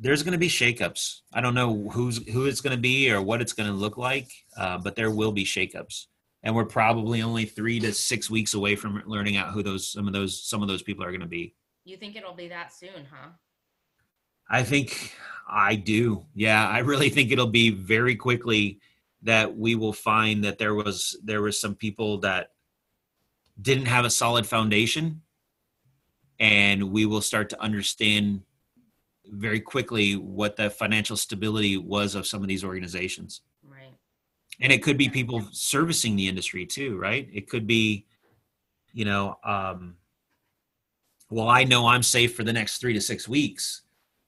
there's going to be shakeups i don't know who's who it's going to be or what it's going to look like uh, but there will be shakeups and we're probably only three to six weeks away from learning out who those some of those some of those people are going to be You think it'll be that soon, huh? I think I do. Yeah, I really think it'll be very quickly that we will find that there was there was some people that didn't have a solid foundation and we will start to understand very quickly what the financial stability was of some of these organizations. Right. And it could be people servicing the industry too, right? It could be you know um well I know I'm safe for the next 3 to 6 weeks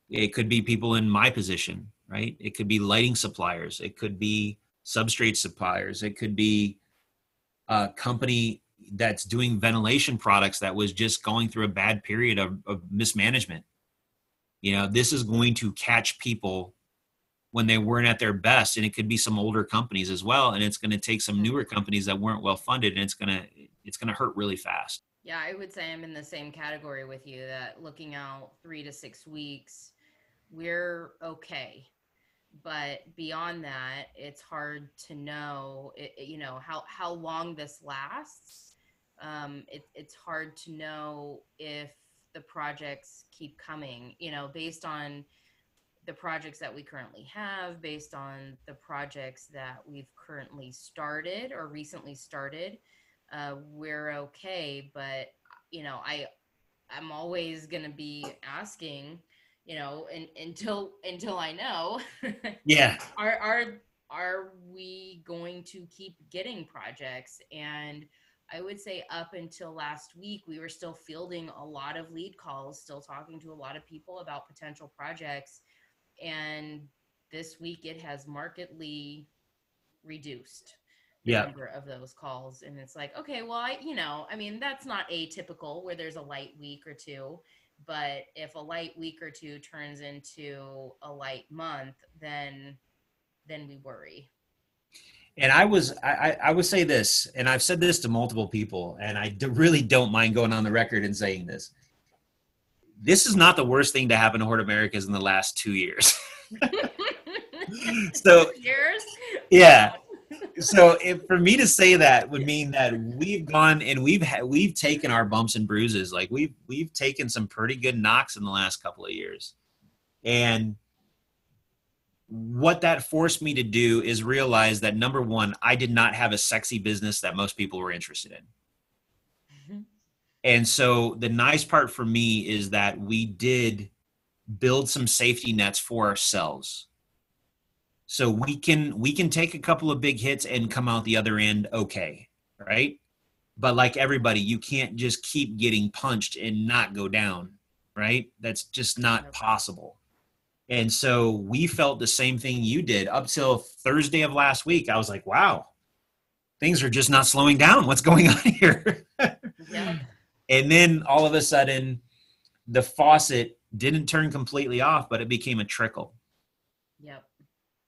it could be people in my position right it could be lighting suppliers it could be substrate suppliers it could be a company that's doing ventilation products that was just going through a bad period of, of mismanagement you know this is going to catch people when they weren't at their best and it could be some older companies as well and it's going to take some newer companies that weren't well funded and it's going to it's going to hurt really fast Yeah, I would say I'm in the same category with you that looking out three to six weeks, we're okay. But beyond that, it's hard to know, it, it- you know, how, how long this lasts. Um, it, it's hard to know if the projects keep coming, you know, based on the projects that we currently have, based on the projects that we've currently started or recently started uh, we're okay. But you know, I I'm always gonna be asking, you know, and until until I know, yeah are are are we going to keep getting projects? And I would say up until last week, we were still fielding a lot of lead calls, still talking to a lot of people about potential projects. And this week it has markedly reduced the yeah. number of those calls. And it's like okay well i you know i mean that's not atypical where there's a light week or two. But if a light week or two turns into a light month then then we worry and I was I, I would say this, and I've said this to multiple people, and I d- really don't mind going on the record and saying this. This is not the worst thing to happen to Hort Americas in the last two years. so years yeah, so if, for me to say that would mean that we've gone and we've ha- we've taken our bumps and bruises. Like we've we've taken some pretty good knocks in the last couple of years, and what that forced me to do is realize that number one, I did not have a sexy business that most people were interested in. Mhm. And so the nice part for me is that we did build some safety nets for ourselves. So we can we can take a couple of big hits and come out the other end okay, right? But like everybody, you can't just keep getting punched and not go down, right? That's just not possible. And so we felt the same thing you did up till Thursday of last week. I was like, wow, things are just not slowing down. What's going on here? yeah and then all of a sudden, the faucet didn't turn completely off, but it became a trickle. Yep.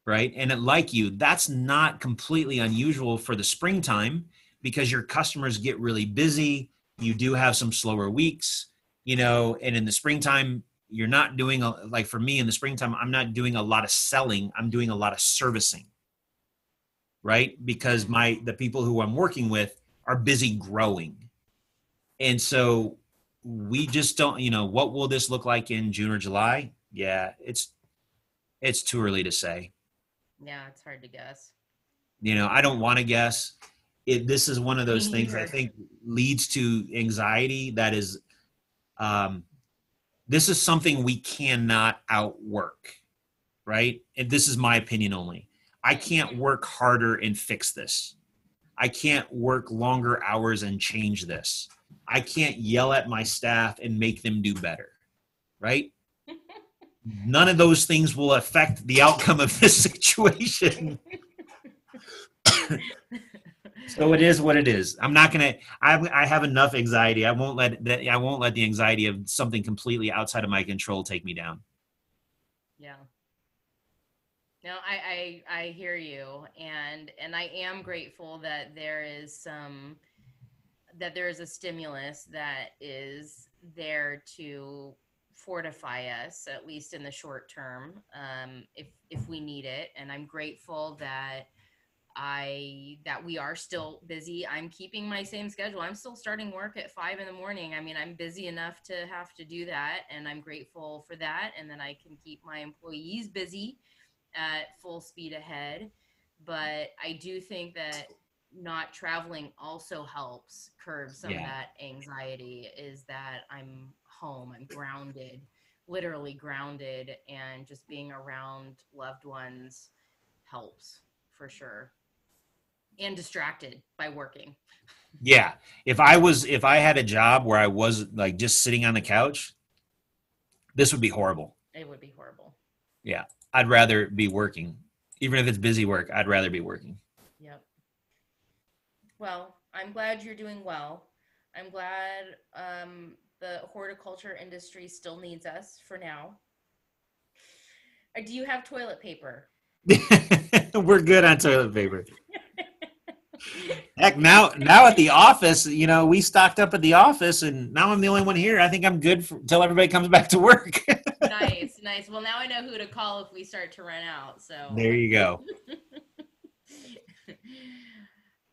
Right. And it, like you, that's not completely unusual for the springtime because your customers get really busy. You do have some slower weeks, you know, and in the springtime, you're not doing a, like for me in the springtime, I'm not doing a lot of selling. I'm doing a lot of servicing. Right. Because my, the people who I'm working with are busy growing. And so we just don't, you know, what will this look like in June or July? Yeah, it's, it's too early to say. Yeah, it's hard to guess. You know, I don't want to guess. It, this is one of those things I think leads to anxiety. That is, um, this is something we cannot outwork, right? And this is my opinion only. I can't work harder and fix this. I can't work longer hours and change this. I can't yell at my staff and make them do better, right? None of those things will affect the outcome of this situation. so it is what it is. I'm not gonna. I I have enough anxiety. I won't let that. I won't let the anxiety of something completely outside of my control take me down. Yeah. No, I, I I hear you, and and I am grateful that there is some that there is a stimulus that is there to fortify us at least in the short term um, if if we need it and i'm grateful that i that we are still busy. I'm keeping my same schedule. I'm still starting work at five in the morning. I mean i'm busy enough to have to do that and i'm grateful for that and then i can keep my employees busy at full speed ahead. But i do think that not traveling also helps curb some of that anxiety is that i'm home i'm grounded literally grounded and just being around loved ones helps for sure and distracted by working Yeah. If I was, if I had a job where I was like just sitting on the couch, this would be horrible. it would be horrible Yeah. I'd rather be working, even if it's busy work. I'd rather be working. Yep. Well, I'm glad you're doing well. I'm glad um, the horticulture industry still needs us for now. Uh, do you have toilet paper? We're good on toilet paper. Heck, now now at the office, you know, we stocked up at the office, and now I'm the only one here. I think I'm good for, until everybody comes back to work. nice, nice. Well, now I know who to call if we start to run out. So there you go. uh,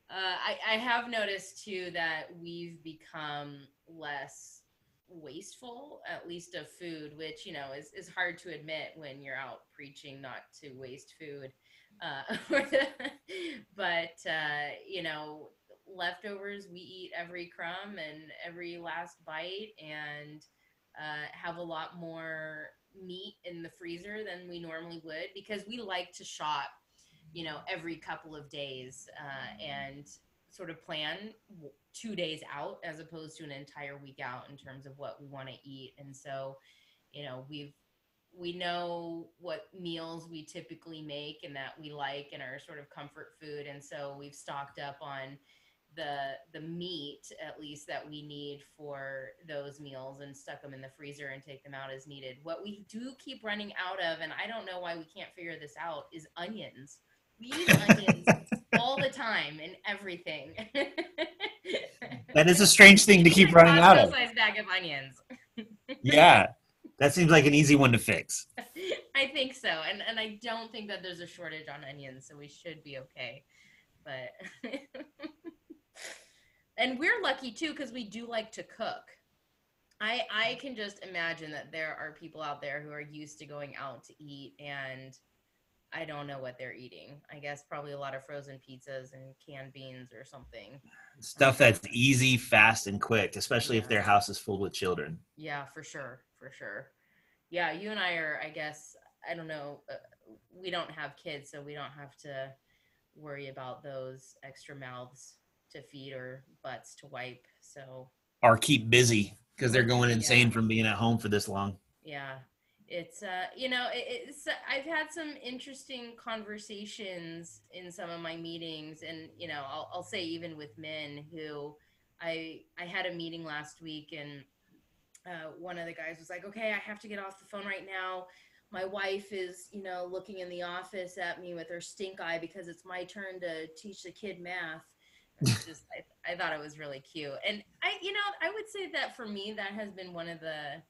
I, I have noticed too that we've become less wasteful, at least of food, which you know is, is hard to admit when you're out preaching not to waste food. Uh, but uh, you know, leftovers we eat every crumb and every last bite, and uh, have a lot more meat in the freezer than we normally would because we like to shop you know every couple of days uh, and sort of plan two days out as opposed to an entire week out in terms of what we want to eat. And so you know we've we know what meals we typically make and that we like and are sort of comfort food. And so we've stocked up on the the meat at least that we need for those meals and stuck them in the freezer and take them out as needed. What we do keep running out of and i don't know why we can't figure this out is onions. We use onions all the time in everything. That is a strange thing to keep running out of. Bag of onions. Yeah, that seems like an easy one to fix. I think so, and and I don't think that there's a shortage on onions, so we should be okay. But and we're lucky too because we do like to cook. I I can just imagine that there are people out there who are used to going out to eat and I don't know what they're eating. I guess probably a lot of frozen pizzas and canned beans or something. Stuff that's easy, fast, and quick, especially if their house is filled with children. Yeah, for sure, for sure. Yeah, you and I are, I guess, I don't know, uh, we don't have kids, so we don't have to worry about those extra mouths to feed or butts to wipe. So, Or keep busy because they're going Yeah. insane from being at home for this long. yeah, it's, uh, you know, it's, I've had some interesting conversations in some of my meetings, and, you know, I'll, I'll say even with men who I, I had a meeting last week and uh, one of the guys was like, "Okay, I have to get off the phone right now. My wife is, you know, looking in the office at me with her stink eye because it's my turn to teach the kid math." Just, I, I thought it was really cute, and I, you know, I would say that for me, that has been one of the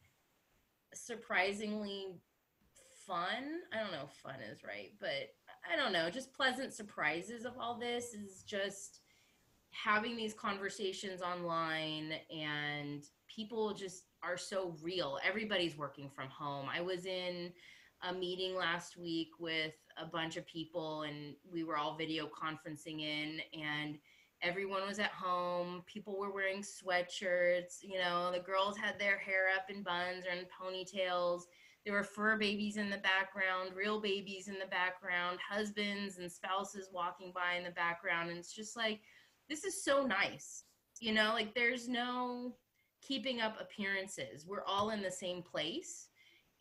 surprisingly fun. I don't know if fun is right, but I don't know, just pleasant surprises of all this is just having these conversations online and people just are so real. Everybody's working from home. I was in a meeting last week with a bunch of people and we were all video conferencing in and everyone was at home. People were wearing sweatshirts, you know, the girls had their hair up in buns or in ponytails. There were fur babies in the background, real babies in the background, husbands and spouses walking by in the background. And it's just like, this is so nice. You know, like there's no keeping up appearances. We're all in the same place.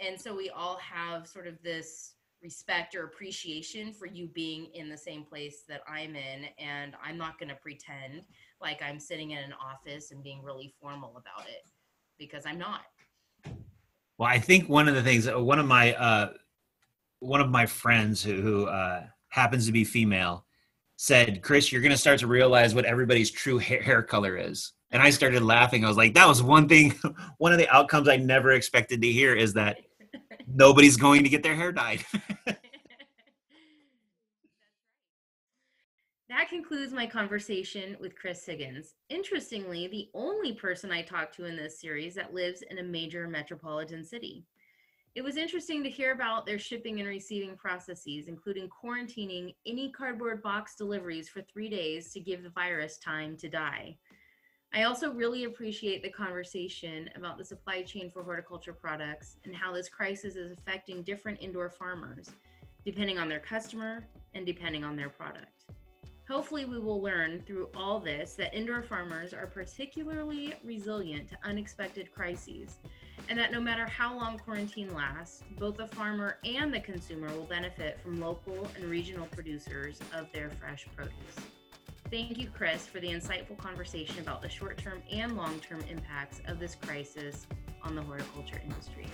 And so we all have sort of this respect or appreciation for you being in the same place that I'm in. And I'm not going to pretend like I'm sitting in an office and being really formal about it because I'm not. Well, I think one of the things, uh, one of my, uh, one of my friends who, who uh, happens to be female said, Chris, you're going to start to realize what everybody's true hair, hair color is. And I started laughing. I was like, that was one thing, one of the outcomes I never expected to hear is that nobody's going to get their hair dyed. That concludes my conversation with Chris Higgins. Interestingly, the only person I talked to in this series that lives in a major metropolitan city. It was interesting to hear about their shipping and receiving processes, including quarantining any cardboard box deliveries for three days to give the virus time to die. I also really appreciate the conversation about the supply chain for horticulture products and how this crisis is affecting different indoor farmers, depending on their customer and depending on their product. Hopefully, we will learn through all this that indoor farmers are particularly resilient to unexpected crises, and that no matter how long quarantine lasts, both the farmer and the consumer will benefit from local and regional producers of their fresh produce. Thank you, Chris, for the insightful conversation about the short term and long term impacts of this crisis on the horticulture industry.